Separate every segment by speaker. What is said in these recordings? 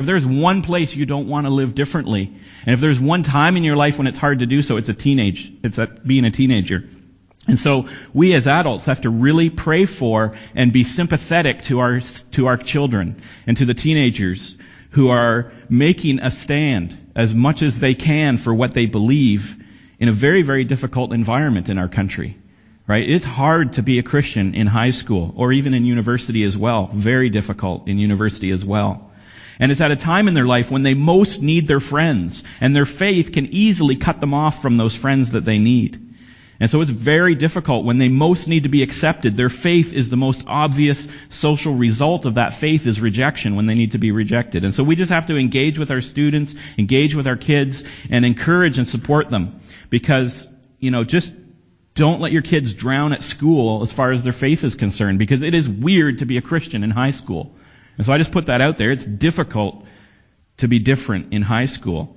Speaker 1: If there's one place you don't want to live differently, and if there's one time in your life when it's hard to do so, it's a teenage, it's a, being a teenager. And so we as adults have to really pray for and be sympathetic to our, to our children and to the teenagers who are making a stand as much as they can for what they believe in a very, very difficult environment in our country. Right? It's hard to be a Christian in high school or even in university as well. Very difficult in university as well. And it's at a time in their life when they most need their friends and their faith can easily cut them off from those friends that they need. And so it's very difficult when they most need to be accepted. Their faith is the most obvious social result of that faith is rejection when they need to be rejected. And so we just have to engage with our students, engage with our kids, and encourage and support them. Because, you know, just don't let your kids drown at school as far as their faith is concerned, because it is weird to be a Christian in high school. And so I just put that out there. It's difficult to be different in high school.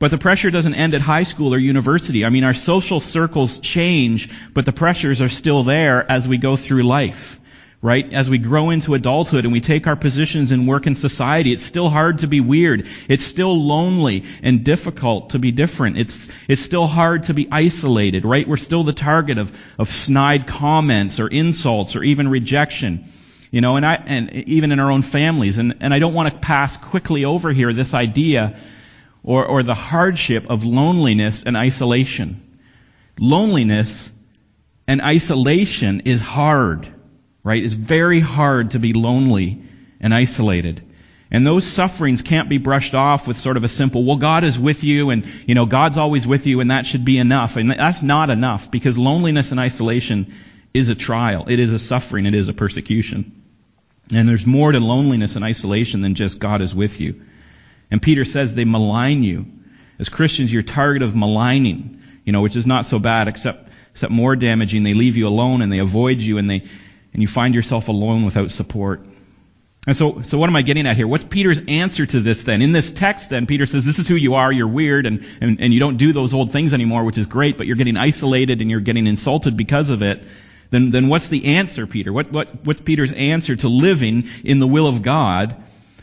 Speaker 1: But the pressure doesn't end at high school or university. I mean, our social circles change, but the pressures are still there as we go through life. Right? As we grow into adulthood and we take our positions and work in society, it's still hard to be weird. It's still lonely and difficult to be different. It's, it's still hard to be isolated, right? We're still the target of, of snide comments or insults or even rejection. You know, and I, and even in our own families. And, and I don't want to pass quickly over here this idea or, or the hardship of loneliness and isolation. Loneliness and isolation is hard, right? It's very hard to be lonely and isolated. And those sufferings can't be brushed off with sort of a simple, well, God is with you and, you know, God's always with you and that should be enough. And that's not enough because loneliness and isolation is a trial. It is a suffering. It is a persecution. And there's more to loneliness and isolation than just God is with you. And Peter says they malign you. As Christians, you're target of maligning, you know, which is not so bad except, except more damaging. They leave you alone and they avoid you and they, and you find yourself alone without support. And so, so what am I getting at here? What's Peter's answer to this then? In this text then, Peter says, this is who you are, you're weird, and, and, and you don't do those old things anymore, which is great, but you're getting isolated and you're getting insulted because of it. Then, then what's the answer, Peter? What, what, what's Peter's answer to living in the will of God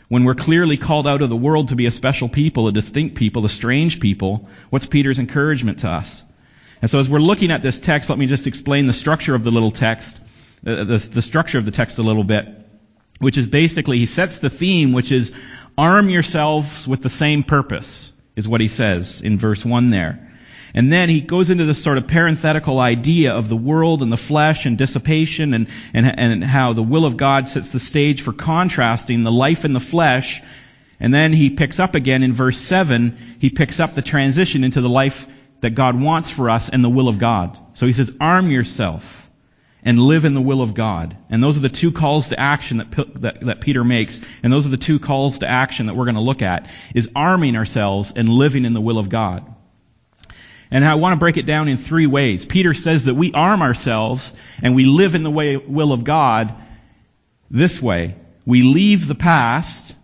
Speaker 1: when we're clearly called out of the world to be a special people, a distinct people, a strange people, what's Peter's encouragement to us? And so as we're looking at this text, let me just explain the structure of the little text, uh, the, the structure of the text a little bit, which is basically, he sets the theme, which is arm yourselves with the same purpose, is what he says in verse 1 there. And then he goes into this sort of parenthetical idea of the world and the flesh and dissipation and, and, and how the will of God sets the stage for contrasting the life in the flesh. And then he picks up again in verse 7, he picks up the transition into the life that God wants for us and the will of God. So he says, arm yourself and live in the will of God. And those are the two calls to action that, that, that Peter makes. And those are the two calls to action that we're going to look at, is arming ourselves and living in the will of God. And I want to break it down in three ways. Peter says that we arm ourselves and we live in the way, will of God this way. We leave the past,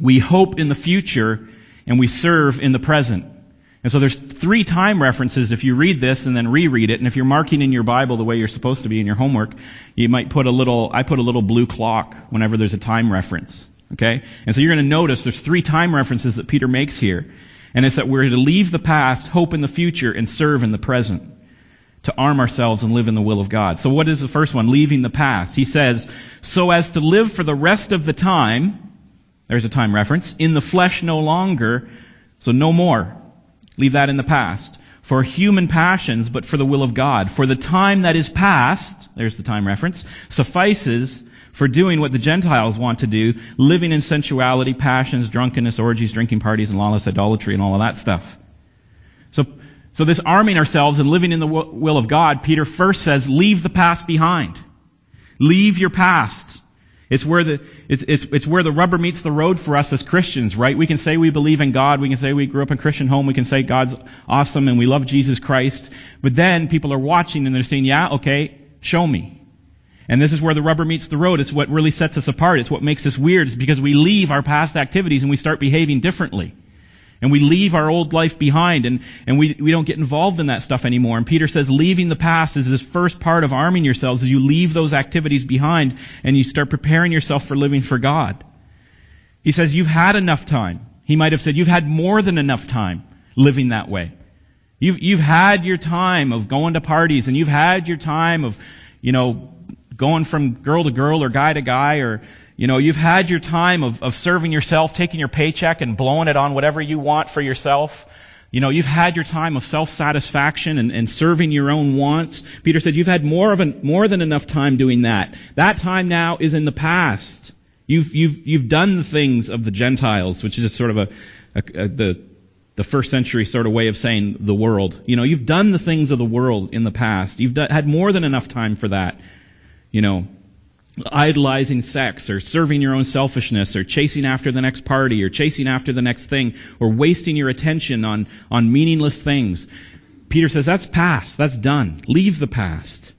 Speaker 1: we hope in the future, and we serve in the present. And so there's three time references if you read this and then reread it. And if you're marking in your Bible the way you're supposed to be in your homework, you might put a little, I put a little blue clock whenever there's a time reference. Okay? And so you're going to notice there's three time references that Peter makes here. And it's that we're to leave the past, hope in the future, and serve in the present. To arm ourselves and live in the will of God. So what is the first one? Leaving the past. He says, so as to live for the rest of the time, there's a time reference, in the flesh no longer, so no more. Leave that in the past. For human passions, but for the will of God. For the time that is past, there's the time reference, suffices for doing what the Gentiles want to do, living in sensuality, passions, drunkenness, orgies, drinking parties, and lawless idolatry, and all of that stuff. So, so this arming ourselves and living in the will of God, Peter first says, leave the past behind. Leave your past. It's where the, it's, it's, it's where the rubber meets the road for us as Christians, right? We can say we believe in God. We can say we grew up in a Christian home. We can say God's awesome and we love Jesus Christ. But then people are watching and they're saying, yeah, okay, show me. And this is where the rubber meets the road. It's what really sets us apart. It's what makes us weird. It's because we leave our past activities and we start behaving differently. And we leave our old life behind and, and we, we don't get involved in that stuff anymore. And Peter says leaving the past is this first part of arming yourselves as you leave those activities behind and you start preparing yourself for living for God. He says, you've had enough time. He might have said, you've had more than enough time living that way. You've, you've had your time of going to parties and you've had your time of, you know, going from girl to girl or guy to guy or, you know, you've had your time of, of serving yourself, taking your paycheck and blowing it on whatever you want for yourself. You know, you've had your time of self-satisfaction and, and serving your own wants. Peter said you've had more of an, more than enough time doing that. That time now is in the past. You've, you've, you've done the things of the Gentiles, which is sort of a, a, a the, the first century sort of way of saying the world. You know, you've done the things of the world in the past. You've done, had more than enough time for that. You know, idolizing sex or serving your own selfishness or chasing after the next party or chasing after the next thing or wasting your attention on, on meaningless things. Peter says that's past. That's done. Leave the past.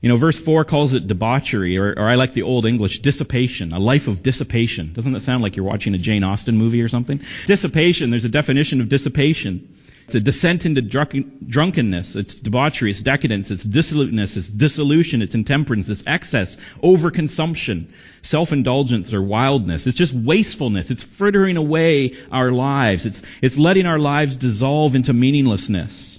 Speaker 1: You know, verse 4 calls it debauchery, or, or I like the old English, dissipation, a life of dissipation. Doesn't that sound like you're watching a Jane Austen movie or something? Dissipation, there's a definition of dissipation. It's a descent into drunkenness. It's debauchery. It's decadence. It's dissoluteness. It's dissolution. It's intemperance. It's excess. Overconsumption. Self-indulgence or wildness. It's just wastefulness. It's frittering away our lives. It's, it's letting our lives dissolve into meaninglessness.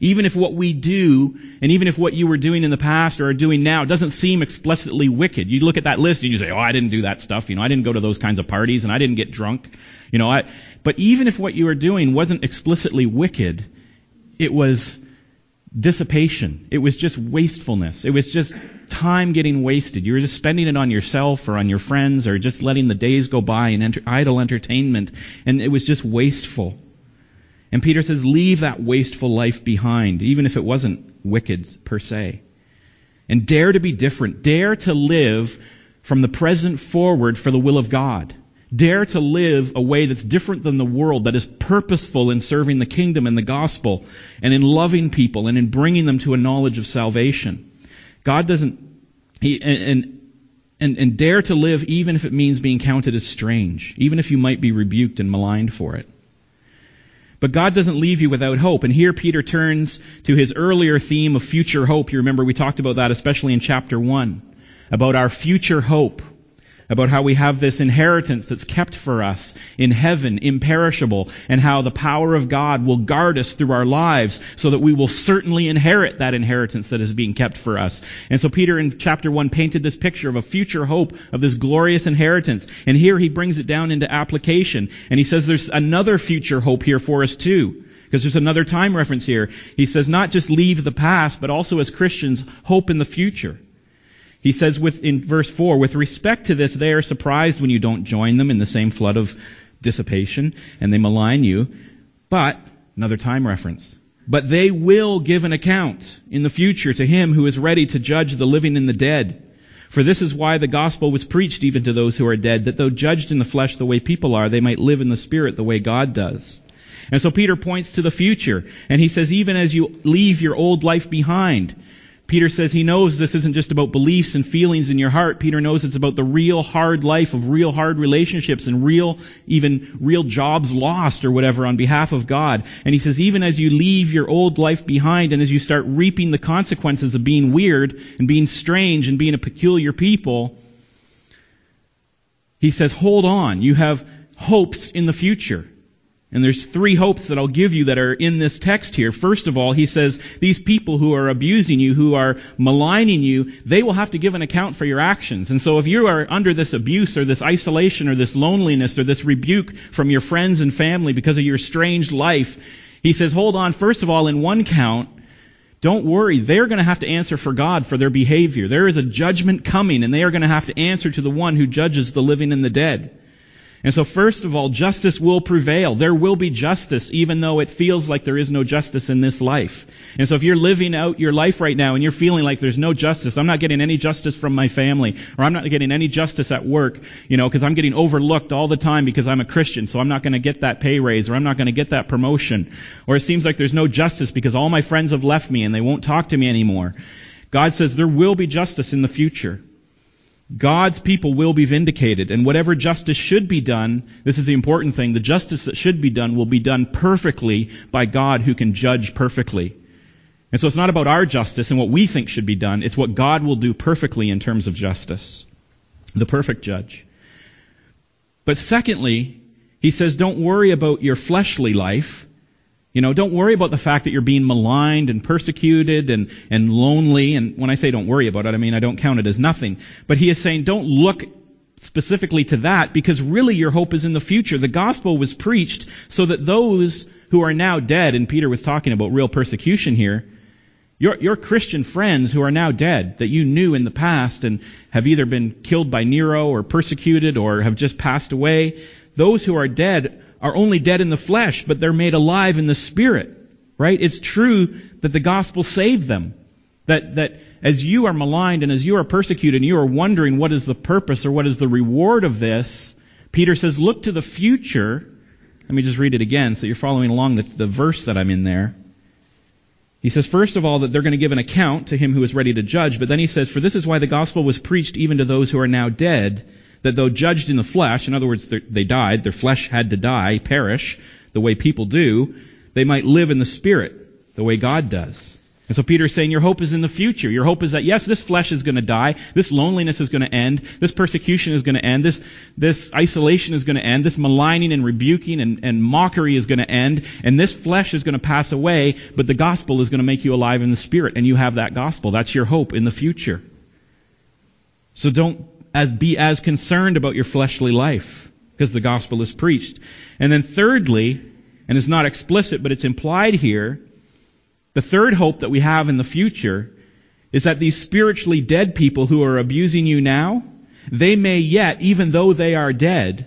Speaker 1: Even if what we do, and even if what you were doing in the past or are doing now doesn't seem explicitly wicked. You look at that list and you say, oh, I didn't do that stuff. You know, I didn't go to those kinds of parties and I didn't get drunk. You know, I, but even if what you were doing wasn't explicitly wicked, it was dissipation. It was just wastefulness. It was just time getting wasted. You were just spending it on yourself or on your friends or just letting the days go by in enter- idle entertainment. And it was just wasteful. And Peter says, leave that wasteful life behind, even if it wasn't wicked per se. And dare to be different. Dare to live from the present forward for the will of God. Dare to live a way that's different than the world, that is purposeful in serving the kingdom and the gospel, and in loving people, and in bringing them to a knowledge of salvation. God doesn't, he, and, and, and dare to live even if it means being counted as strange, even if you might be rebuked and maligned for it. But God doesn't leave you without hope. And here Peter turns to his earlier theme of future hope. You remember we talked about that especially in chapter 1. About our future hope about how we have this inheritance that's kept for us in heaven, imperishable, and how the power of God will guard us through our lives so that we will certainly inherit that inheritance that is being kept for us. And so Peter in chapter 1 painted this picture of a future hope of this glorious inheritance. And here he brings it down into application. And he says there's another future hope here for us too. Because there's another time reference here. He says not just leave the past, but also as Christians, hope in the future. He says with, in verse 4, with respect to this, they are surprised when you don't join them in the same flood of dissipation, and they malign you. But, another time reference, but they will give an account in the future to him who is ready to judge the living and the dead. For this is why the gospel was preached even to those who are dead, that though judged in the flesh the way people are, they might live in the spirit the way God does. And so Peter points to the future, and he says, even as you leave your old life behind, Peter says he knows this isn't just about beliefs and feelings in your heart. Peter knows it's about the real hard life of real hard relationships and real, even real jobs lost or whatever on behalf of God. And he says even as you leave your old life behind and as you start reaping the consequences of being weird and being strange and being a peculiar people, he says hold on. You have hopes in the future. And there's three hopes that I'll give you that are in this text here. First of all, he says, these people who are abusing you, who are maligning you, they will have to give an account for your actions. And so if you are under this abuse or this isolation or this loneliness or this rebuke from your friends and family because of your strange life, he says, hold on, first of all, in one count, don't worry. They're going to have to answer for God for their behavior. There is a judgment coming and they are going to have to answer to the one who judges the living and the dead. And so first of all, justice will prevail. There will be justice even though it feels like there is no justice in this life. And so if you're living out your life right now and you're feeling like there's no justice, I'm not getting any justice from my family, or I'm not getting any justice at work, you know, because I'm getting overlooked all the time because I'm a Christian, so I'm not going to get that pay raise, or I'm not going to get that promotion. Or it seems like there's no justice because all my friends have left me and they won't talk to me anymore. God says there will be justice in the future. God's people will be vindicated, and whatever justice should be done, this is the important thing, the justice that should be done will be done perfectly by God who can judge perfectly. And so it's not about our justice and what we think should be done, it's what God will do perfectly in terms of justice. The perfect judge. But secondly, he says, don't worry about your fleshly life. You know, don't worry about the fact that you're being maligned and persecuted and, and lonely. And when I say don't worry about it, I mean I don't count it as nothing. But he is saying don't look specifically to that because really your hope is in the future. The gospel was preached so that those who are now dead, and Peter was talking about real persecution here, your, your Christian friends who are now dead that you knew in the past and have either been killed by Nero or persecuted or have just passed away, those who are dead are only dead in the flesh, but they're made alive in the spirit. Right? It's true that the gospel saved them. That, that as you are maligned and as you are persecuted and you are wondering what is the purpose or what is the reward of this, Peter says, look to the future. Let me just read it again so you're following along the, the verse that I'm in there. He says, first of all, that they're going to give an account to him who is ready to judge, but then he says, for this is why the gospel was preached even to those who are now dead, that though judged in the flesh, in other words, they died, their flesh had to die, perish, the way people do, they might live in the Spirit, the way God does. And so Peter is saying your hope is in the future. Your hope is that yes, this flesh is going to die, this loneliness is going to end, this persecution is going to end, this, this isolation is going to end, this maligning and rebuking and, and mockery is going to end, and this flesh is going to pass away, but the gospel is going to make you alive in the spirit, and you have that gospel. That's your hope in the future. So don't as be as concerned about your fleshly life because the gospel is preached. And then thirdly, and it's not explicit, but it's implied here, the third hope that we have in the future is that these spiritually dead people who are abusing you now, they may yet, even though they are dead,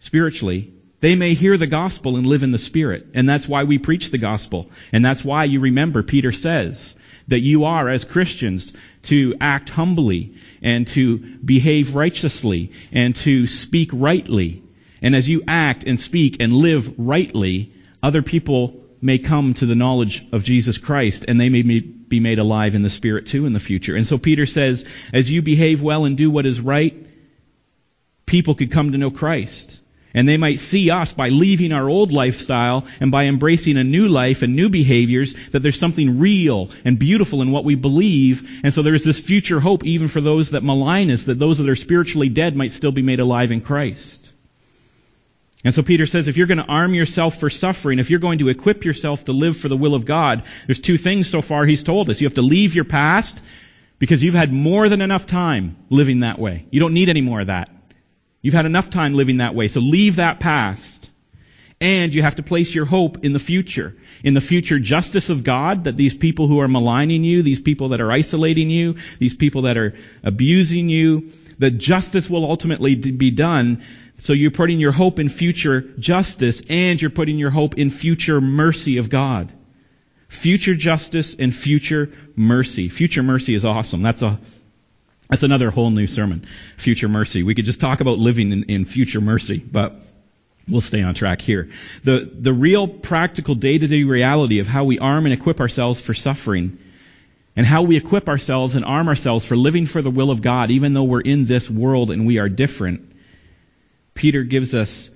Speaker 1: spiritually, they may hear the gospel and live in the spirit. And that's why we preach the gospel. And that's why you remember Peter says that you are, as Christians, to act humbly and to behave righteously and to speak rightly. And as you act and speak and live rightly, other people may come to the knowledge of Jesus Christ and they may be made alive in the Spirit too in the future. And so Peter says, as you behave well and do what is right, people could come to know Christ. And they might see us by leaving our old lifestyle and by embracing a new life and new behaviors that there's something real and beautiful in what we believe. And so there's this future hope even for those that malign us, that those that are spiritually dead might still be made alive in Christ. And so Peter says if you're going to arm yourself for suffering, if you're going to equip yourself to live for the will of God, there's two things so far he's told us. You have to leave your past because you've had more than enough time living that way. You don't need any more of that. You've had enough time living that way, so leave that past. And you have to place your hope in the future. In the future justice of God, that these people who are maligning you, these people that are isolating you, these people that are abusing you, that justice will ultimately be done. So you're putting your hope in future justice and you're putting your hope in future mercy of God. Future justice and future mercy. Future mercy is awesome. That's a that's another whole new sermon. Future mercy. We could just talk about living in, in future mercy, but we'll stay on track here. The, the real practical day-to-day reality of how we arm and equip ourselves for suffering and how we equip ourselves and arm ourselves for living for the will of God, even though we're in this world and we are different. Peter gives us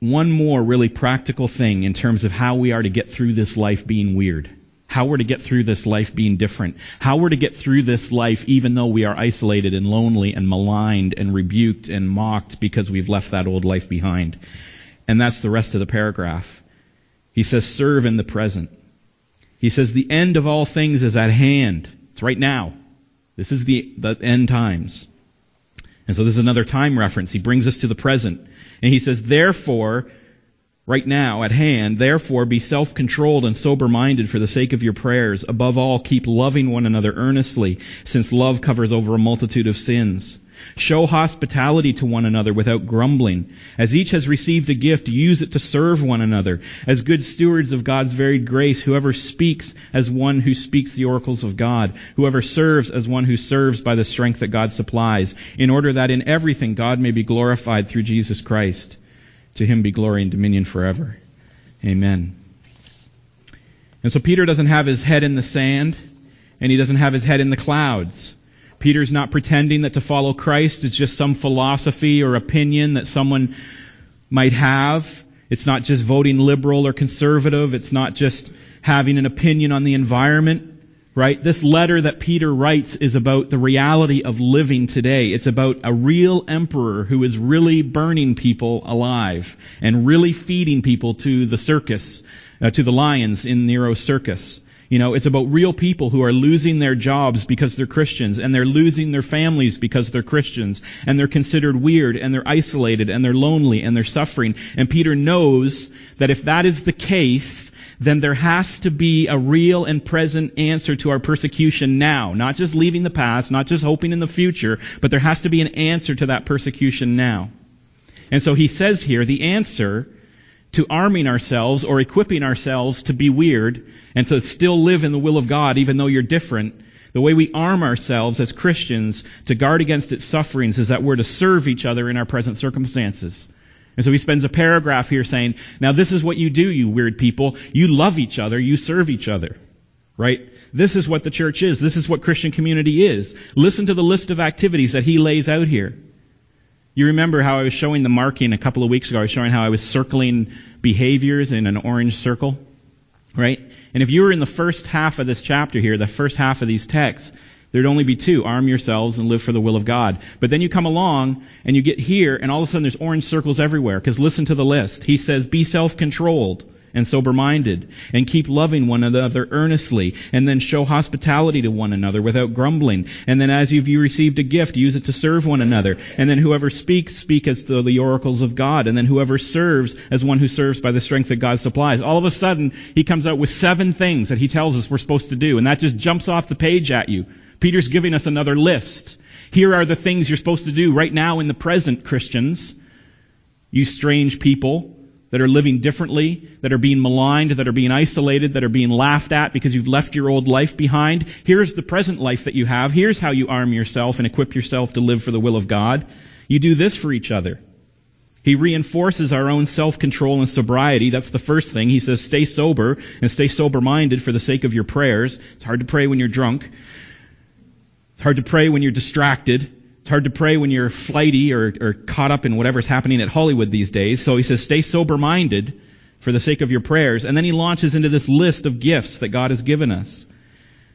Speaker 1: one more really practical thing in terms of how we are to get through this life being weird how we're to get through this life being different, how we're to get through this life even though we are isolated and lonely and maligned and rebuked and mocked because we've left that old life behind. And that's the rest of the paragraph. He says, serve in the present. He says, the end of all things is at hand. It's right now. This is the, the end times. And so this is another time reference. He brings us to the present. And he says, therefore, right now at hand. Therefore, be self-controlled and sober-minded for the sake of your prayers. Above all, keep loving one another earnestly, since love covers over a multitude of sins. Show hospitality to one another without grumbling. As each has received a gift, use it to serve one another. As good stewards of God's varied grace, whoever speaks as one who speaks the oracles of God, whoever serves as one who serves by the strength that God supplies, in order that in everything God may be glorified through Jesus Christ. To him be glory and dominion forever. Amen. And so Peter doesn't have his head in the sand, and he doesn't have his head in the clouds. Peter's not pretending that to follow Christ is just some philosophy or opinion that someone might have. It's not just voting liberal or conservative. It's not just having an opinion on the environment. Right? This letter that Peter writes is about the reality of living today. It's about a real emperor who is really burning people alive and really feeding people to the circus, uh, to the lions in Nero's circus. You know, it's about real people who are losing their jobs because they're Christians, and they're losing their families because they're Christians, and they're considered weird, and they're isolated, and they're lonely, and they're suffering. And Peter knows that if that is the case, then there has to be a real and present answer to our persecution now. Not just leaving the past, not just hoping in the future, but there has to be an answer to that persecution now. And so he says here, the answer to arming ourselves or equipping ourselves to be weird and to still live in the will of God even though you're different, the way we arm ourselves as Christians to guard against its sufferings is that we're to serve each other in our present circumstances. And so he spends a paragraph here saying, now this is what you do, you weird people. You love each other, you serve each other. Right? This is what the church is. This is what Christian community is. Listen to the list of activities that he lays out here. You remember how I was showing the marking a couple of weeks ago. I was showing how I was circling behaviors in an orange circle. Right? And if you were in the first half of this chapter here, the first half of these texts, There'd only be two. Arm yourselves and live for the will of God. But then you come along and you get here and all of a sudden there's orange circles everywhere. Cause listen to the list. He says, be self-controlled and sober-minded and keep loving one another earnestly and then show hospitality to one another without grumbling. And then as you've received a gift, use it to serve one another. And then whoever speaks, speak as to the oracles of God. And then whoever serves as one who serves by the strength that God supplies. All of a sudden, he comes out with seven things that he tells us we're supposed to do. And that just jumps off the page at you. Peter's giving us another list. Here are the things you're supposed to do right now in the present, Christians. You strange people that are living differently, that are being maligned, that are being isolated, that are being laughed at because you've left your old life behind. Here's the present life that you have. Here's how you arm yourself and equip yourself to live for the will of God. You do this for each other. He reinforces our own self-control and sobriety. That's the first thing. He says, stay sober and stay sober-minded for the sake of your prayers. It's hard to pray when you're drunk. It's hard to pray when you're distracted. It's hard to pray when you're flighty or, or caught up in whatever's happening at Hollywood these days. So he says, stay sober minded for the sake of your prayers. And then he launches into this list of gifts that God has given us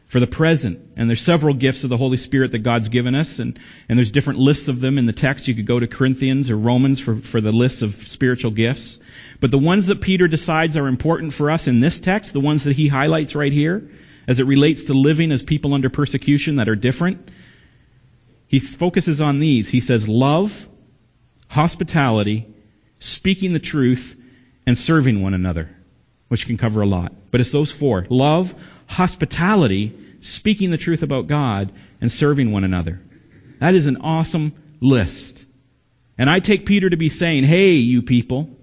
Speaker 1: for the present. And there's several gifts of the Holy Spirit that God's given us, and, and there's different lists of them in the text. You could go to Corinthians or Romans for, for the list of spiritual gifts. But the ones that Peter decides are important for us in this text, the ones that he highlights right here, as it relates to living as people under persecution that are different. He focuses on these. He says love, hospitality, speaking the truth, and serving one another, which can cover a lot. But it's those four. Love, hospitality, speaking the truth about God, and serving one another. That is an awesome list. And I take Peter to be saying, hey, you people,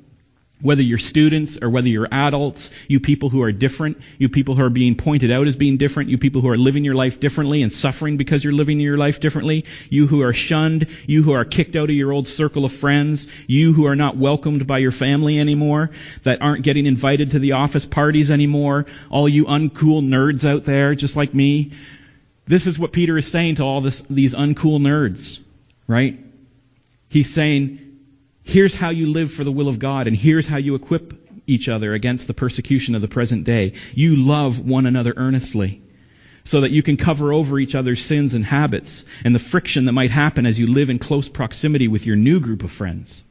Speaker 1: whether you're students or whether you're adults, you people who are different, you people who are being pointed out as being different, you people who are living your life differently and suffering because you're living your life differently, you who are shunned, you who are kicked out of your old circle of friends, you who are not welcomed by your family anymore, that aren't getting invited to the office parties anymore, all you uncool nerds out there, just like me. This is what Peter is saying to all this, these uncool nerds, right? He's saying, Here's how you live for the will of God, and here's how you equip each other against the persecution of the present day. You love one another earnestly so that you can cover over each other's sins and habits and the friction that might happen as you live in close proximity with your new group of friends.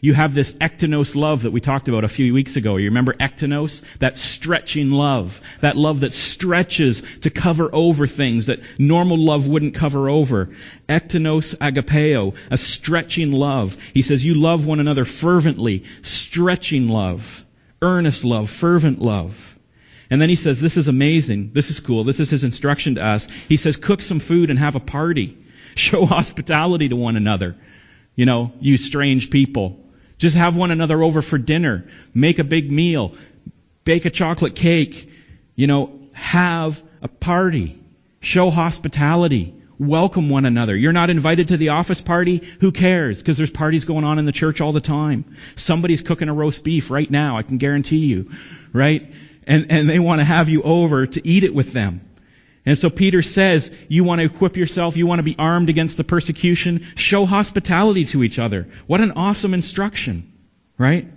Speaker 1: You have this ektonos love that we talked about a few weeks ago. You remember ektonos? That stretching love. That love that stretches to cover over things that normal love wouldn't cover over. Ektonos agapeo, a stretching love. He says you love one another fervently, stretching love, earnest love, fervent love. And then he says, this is amazing. This is cool. This is his instruction to us. He says, cook some food and have a party. Show hospitality to one another. You know, you strange people. Just have one another over for dinner. Make a big meal. Bake a chocolate cake. You know, have a party. Show hospitality. Welcome one another. You're not invited to the office party? Who cares? Because there's parties going on in the church all the time. Somebody's cooking a roast beef right now, I can guarantee you. Right? And, and they want to have you over to eat it with them. And so Peter says, you want to equip yourself, you want to be armed against the persecution, show hospitality to each other. What an awesome instruction, right?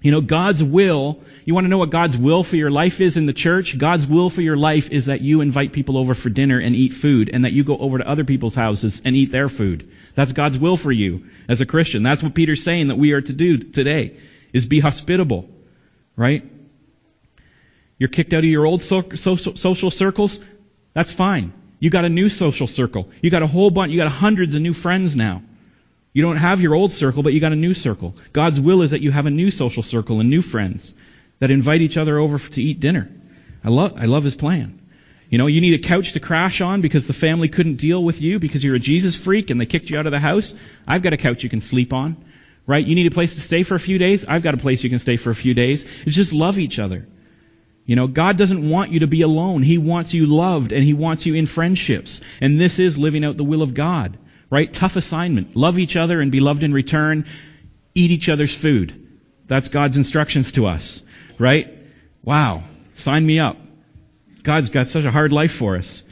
Speaker 1: You know, God's will, you want to know what God's will for your life is in the church? God's will for your life is that you invite people over for dinner and eat food, and that you go over to other people's houses and eat their food. That's God's will for you as a Christian. That's what Peter's saying that we are to do today, is be hospitable. Right? You're kicked out of your old social, circles? That's fine. You got a new social circle. You got a whole bunch, you got hundreds of new friends now. You don't have your old circle, but you got a new circle. God's will is that you have a new social circle and new friends that invite each other over to eat dinner. I love, I love his plan. You know, you need a couch to crash on because the family couldn't deal with you because you're a Jesus freak and they kicked you out of the house. I've got a couch you can sleep on. Right? You need a place to stay for a few days. I've got a place you can stay for a few days. It's just love each other. You know, God doesn't want you to be alone. He wants you loved and He wants you in friendships. And this is living out the will of God right? Tough assignment. Love each other and be loved in return. Eat each other's food. That's God's instructions to us, right? Wow. Sign me up. God's got such a hard life for us.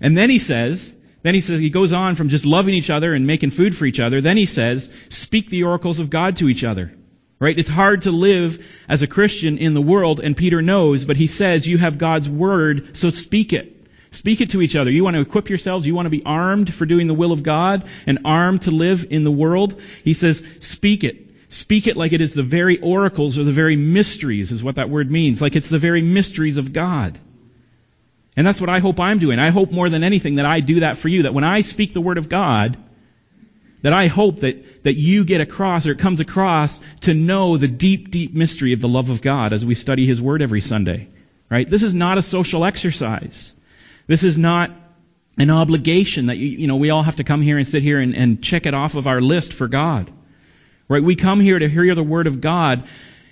Speaker 1: And then he says, then he says, he goes on from just loving each other and making food for each other. Then he says, speak the oracles of God to each other. Right? It's hard to live as a Christian in the world, and Peter knows, but he says, you have God's word, so speak it. Speak it to each other. You want to equip yourselves. You want to be armed for doing the will of God and armed to live in the world. He says, speak it. Speak it like it is the very oracles or the very mysteries is what that word means. Like it's the very mysteries of God. And that's what I hope I'm doing. I hope more than anything that I do that for you. That when I speak the word of God, that I hope that, that you get across or it comes across to know the deep, deep mystery of the love of God as we study His Word every Sunday. Right? This is not a social exercise. This is not an obligation that you, you know, we all have to come here and sit here and, and check it off of our list for God. Right? We come here to hear the Word of God,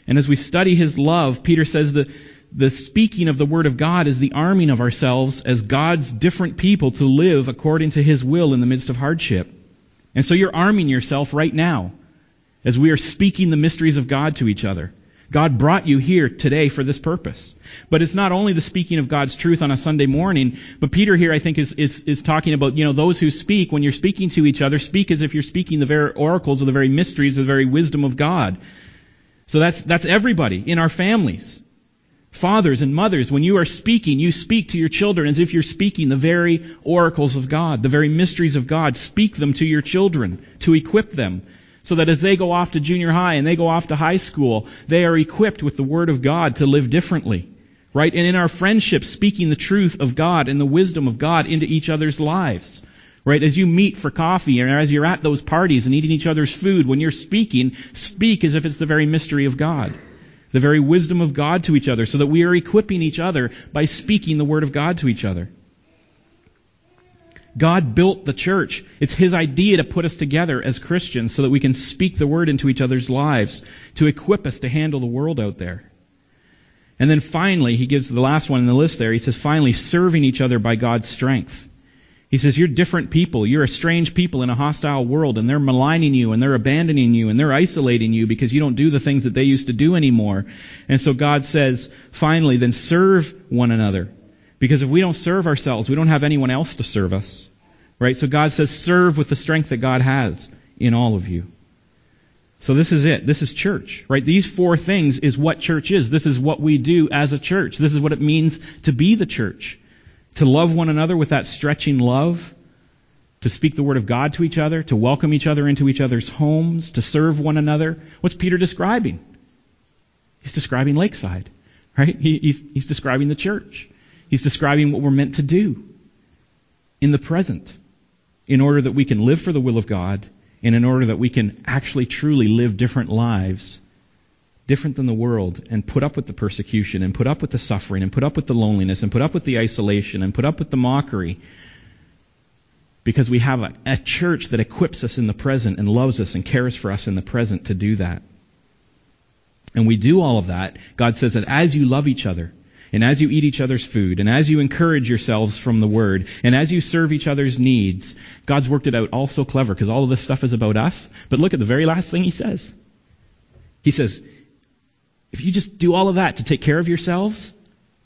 Speaker 1: and as we study His love, Peter says that the speaking of the Word of God is the arming of ourselves as God's different people to live according to His will in the midst of hardship. And so you're arming yourself right now as we are speaking the mysteries of God to each other. God brought you here today for this purpose. But it's not only the speaking of God's truth on a Sunday morning, but Peter here I think is, is, is talking about, you know, those who speak, when you're speaking to each other, speak as if you're speaking the very oracles or the very mysteries, of the very wisdom of God. So that's, that's everybody in our families. Fathers and mothers, when you are speaking, you speak to your children as if you're speaking the very oracles of God, the very mysteries of God. Speak them to your children to equip them so that as they go off to junior high and they go off to high school, they are equipped with the Word of God to live differently. Right? And in our friendship, speaking the truth of God and the wisdom of God into each other's lives. Right? As you meet for coffee or as you're at those parties and eating each other's food, when you're speaking, speak as if it's the very mystery of God. The very wisdom of God to each other so that we are equipping each other by speaking the Word of God to each other. God built the church. It's His idea to put us together as Christians so that we can speak the word into each other's lives, to equip us to handle the world out there. And then finally, he gives the last one in the list there. He says, finally, serving each other by God's strength. He says, you're different people. You're a strange people in a hostile world, and they're maligning you, and they're abandoning you, and they're isolating you because you don't do the things that they used to do anymore. And so God says, finally, then serve one another. Because if we don't serve ourselves, we don't have anyone else to serve us. Right? So God says, serve with the strength that God has in all of you. So this is it. This is church, right? These four things is what church is. This is what we do as a church. This is what it means to be the church. To love one another with that stretching love. To speak the word of God to each other. To welcome each other into each other's homes. To serve one another. What's Peter describing? He's describing Lakeside, right? He, he's, he's describing the church. He's describing what we're meant to do in the present in order that we can live for the will of God and in order that we can actually truly live different lives, different than the world, and put up with the persecution and put up with the suffering and put up with the loneliness and put up with the isolation and put up with the mockery because we have a, a church that equips us in the present and loves us and cares for us in the present to do that. And we do all of that. God says that as you love each other, and as you eat each other's food, and as you encourage yourselves from the Word, and as you serve each other's needs, God's worked it out all so clever because all of this stuff is about us. But look at the very last thing He says. He says, if you just do all of that to take care of yourselves,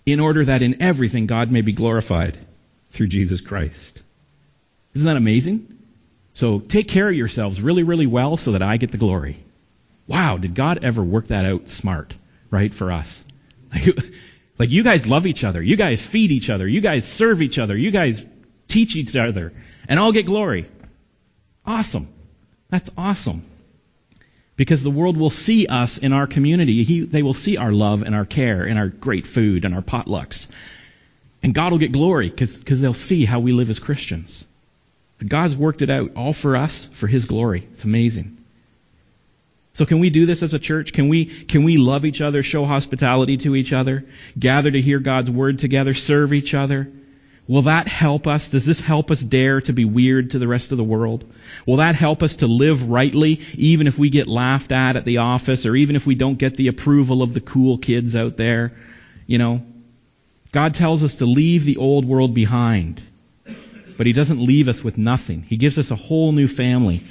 Speaker 1: in order that in everything God may be glorified through Jesus Christ. Isn't that amazing? So take care of yourselves really, really well so that I get the glory. wow, did God ever work that out smart, right, for us? Like, like you guys love each other. You guys feed each other. You guys serve each other. You guys teach each other and all get glory. Awesome. That's awesome. Because the world will see us in our community. He, they will see our love and our care and our great food and our potlucks. And God will get glory because they'll see how we live as Christians. But God's worked it out all for us, for His glory. It's amazing. So can we do this as a church? Can we, can we love each other, show hospitality to each other, gather to hear God's word together, serve each other? Will that help us? Does this help us dare to be weird to the rest of the world? Will that help us to live rightly even if we get laughed at at the office or even if we don't get the approval of the cool kids out there? You know, God tells us to leave the old world behind. But He doesn't leave us with nothing. He gives us a whole new family.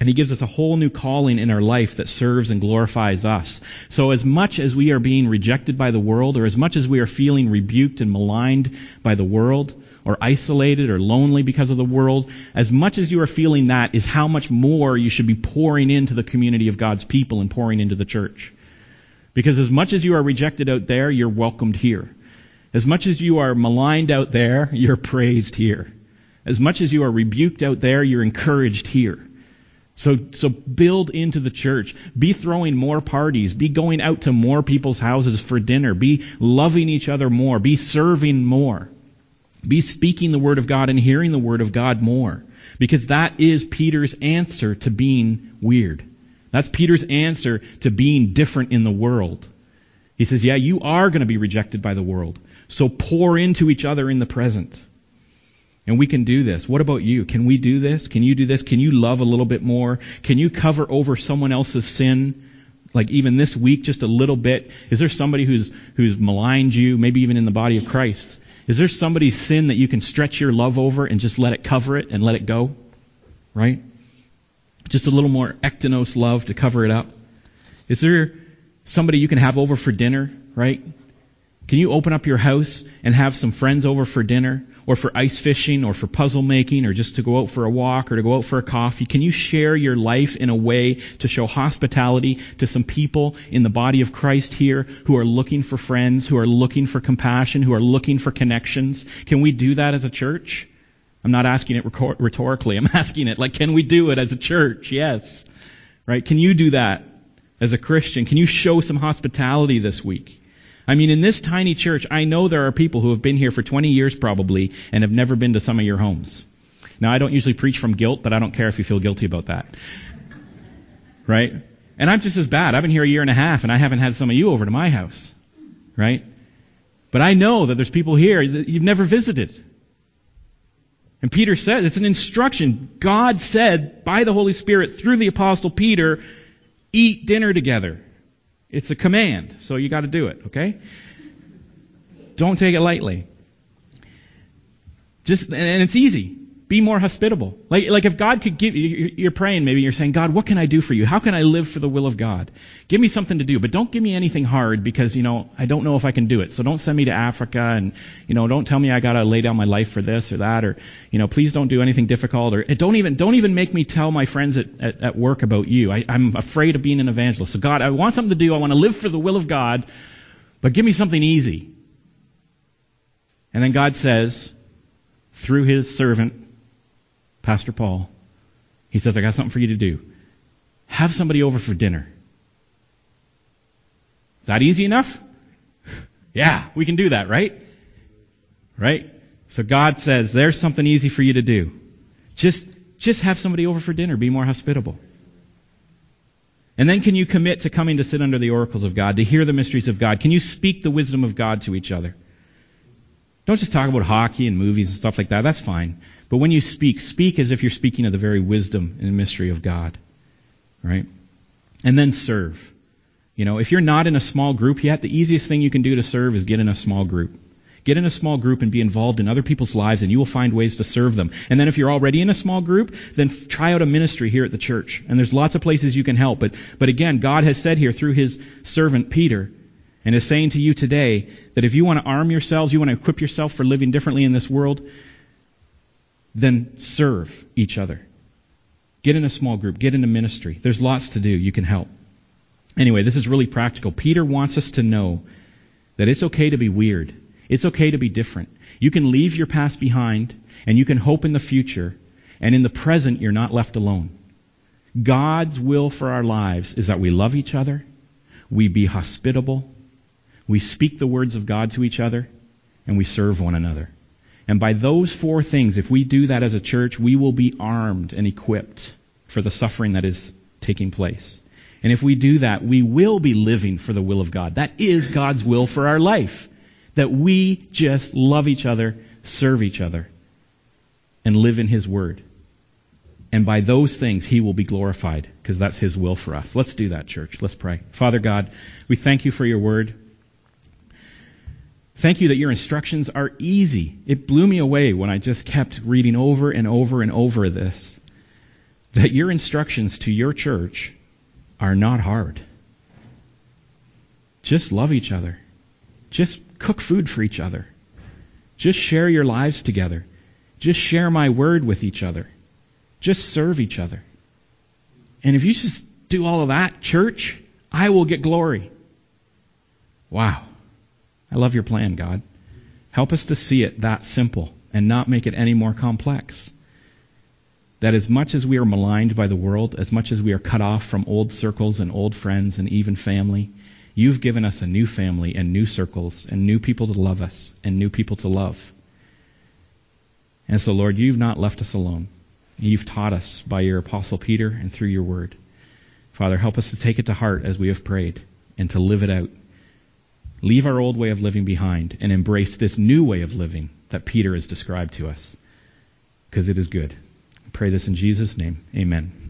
Speaker 1: And He gives us a whole new calling in our life that serves and glorifies us. So as much as we are being rejected by the world, or as much as we are feeling rebuked and maligned by the world, or isolated or lonely because of the world, as much as you are feeling that is how much more you should be pouring into the community of God's people and pouring into the church. Because as much as you are rejected out there, you're welcomed here. As much as you are maligned out there, you're praised here. As much as you are rebuked out there, you're encouraged here. So, so build into the church. Be throwing more parties. Be going out to more people's houses for dinner. Be loving each other more. Be serving more. Be speaking the Word of God and hearing the Word of God more. Because that is Peter's answer to being weird. That's Peter's answer to being different in the world. He says, yeah, you are going to be rejected by the world. So pour into each other in the present. And we can do this. What about you? Can we do this? Can you do this? Can you love a little bit more? Can you cover over someone else's sin? Like even this week, just a little bit. Is there somebody who's, who's maligned you, maybe even in the body of Christ? Is there somebody's sin that you can stretch your love over and just let it cover it and let it go? Right? Just a little more ektonos love to cover it up. Is there somebody you can have over for dinner, right? Can you open up your house and have some friends over for dinner or for ice fishing or for puzzle making or just to go out for a walk or to go out for a coffee? Can you share your life in a way to show hospitality to some people in the body of Christ here who are looking for friends, who are looking for compassion, who are looking for connections? Can we do that as a church? I'm not asking it rhetorically. I'm asking it like, can we do it as a church? Yes. Right? Can you do that as a Christian? Can you show some hospitality this week? I mean, in this tiny church, I know there are people who have been here for 20 years probably and have never been to some of your homes. Now, I don't usually preach from guilt, but I don't care if you feel guilty about that. Right? And I'm just as bad. I've been here a year and a half and I haven't had some of you over to my house. Right? But I know that there's people here that you've never visited. And Peter said, it's an instruction. God said by the Holy Spirit through the Apostle Peter, eat dinner together. It's a command, so you got to do it, okay? Don't take it lightly. Just, and it's easy. Be more hospitable. Like, like if God could give, you, you're praying maybe, you're saying, God, what can I do for you? How can I live for the will of God? Give me something to do, but don't give me anything hard because, you know, I don't know if I can do it. So don't send me to Africa and, you know, don't tell me I gotta lay down my life for this or that or, you know, please don't do anything difficult or eh, don't even, don't even make me tell my friends at, at, at work about you. I, I'm afraid of being an evangelist. So God, I want something to do. I want to live for the will of God, but give me something easy. And then God says, through his servant, Pastor Paul, he says, I got something for you to do. Have somebody over for dinner. Is that easy enough? yeah, we can do that, right? Right? So God says, there's something easy for you to do. Just, just have somebody over for dinner. Be more hospitable. And then can you commit to coming to sit under the oracles of God, to hear the mysteries of God? Can you speak the wisdom of God to each other? Don't just talk about hockey and movies and stuff like that. That's fine. But when you speak, speak as if you're speaking of the very wisdom and mystery of God. Right? And then serve. You know, if you're not in a small group yet, the easiest thing you can do to serve is get in a small group. Get in a small group and be involved in other people's lives and you will find ways to serve them. And then if you're already in a small group, then f- try out a ministry here at the church. And there's lots of places you can help. But, but again, God has said here through His servant Peter, and is saying to you today that if you want to arm yourselves, you want to equip yourself for living differently in this world, then serve each other. Get in a small group. Get in a ministry. There's lots to do. You can help. Anyway, this is really practical. Peter wants us to know that it's okay to be weird. It's okay to be different. You can leave your past behind and you can hope in the future and in the present you're not left alone. God's will for our lives is that we love each other, we be hospitable, we speak the words of God to each other, and we serve one another. And by those four things, if we do that as a church, we will be armed and equipped for the suffering that is taking place. And if we do that, we will be living for the will of God. That is God's will for our life. That we just love each other, serve each other, and live in His Word. And by those things, He will be glorified, because that's His will for us. Let's do that, church. Let's pray. Father God, we thank you for your Word. Thank you that your instructions are easy. It blew me away when I just kept reading over and over and over this. That your instructions to your church are not hard. Just love each other. Just cook food for each other. Just share your lives together. Just share my word with each other. Just serve each other. And if you just do all of that, church, I will get glory. Wow. I love your plan, God. Help us to see it that simple and not make it any more complex. That as much as we are maligned by the world, as much as we are cut off from old circles and old friends and even family, you've given us a new family and new circles and new people to love us and new people to love. And so, Lord, you've not left us alone. You've taught us by your apostle Peter and through your word. Father, help us to take it to heart as we have prayed and to live it out leave our old way of living behind and embrace this new way of living that Peter has described to us because it is good. I pray this in Jesus' name. Amen.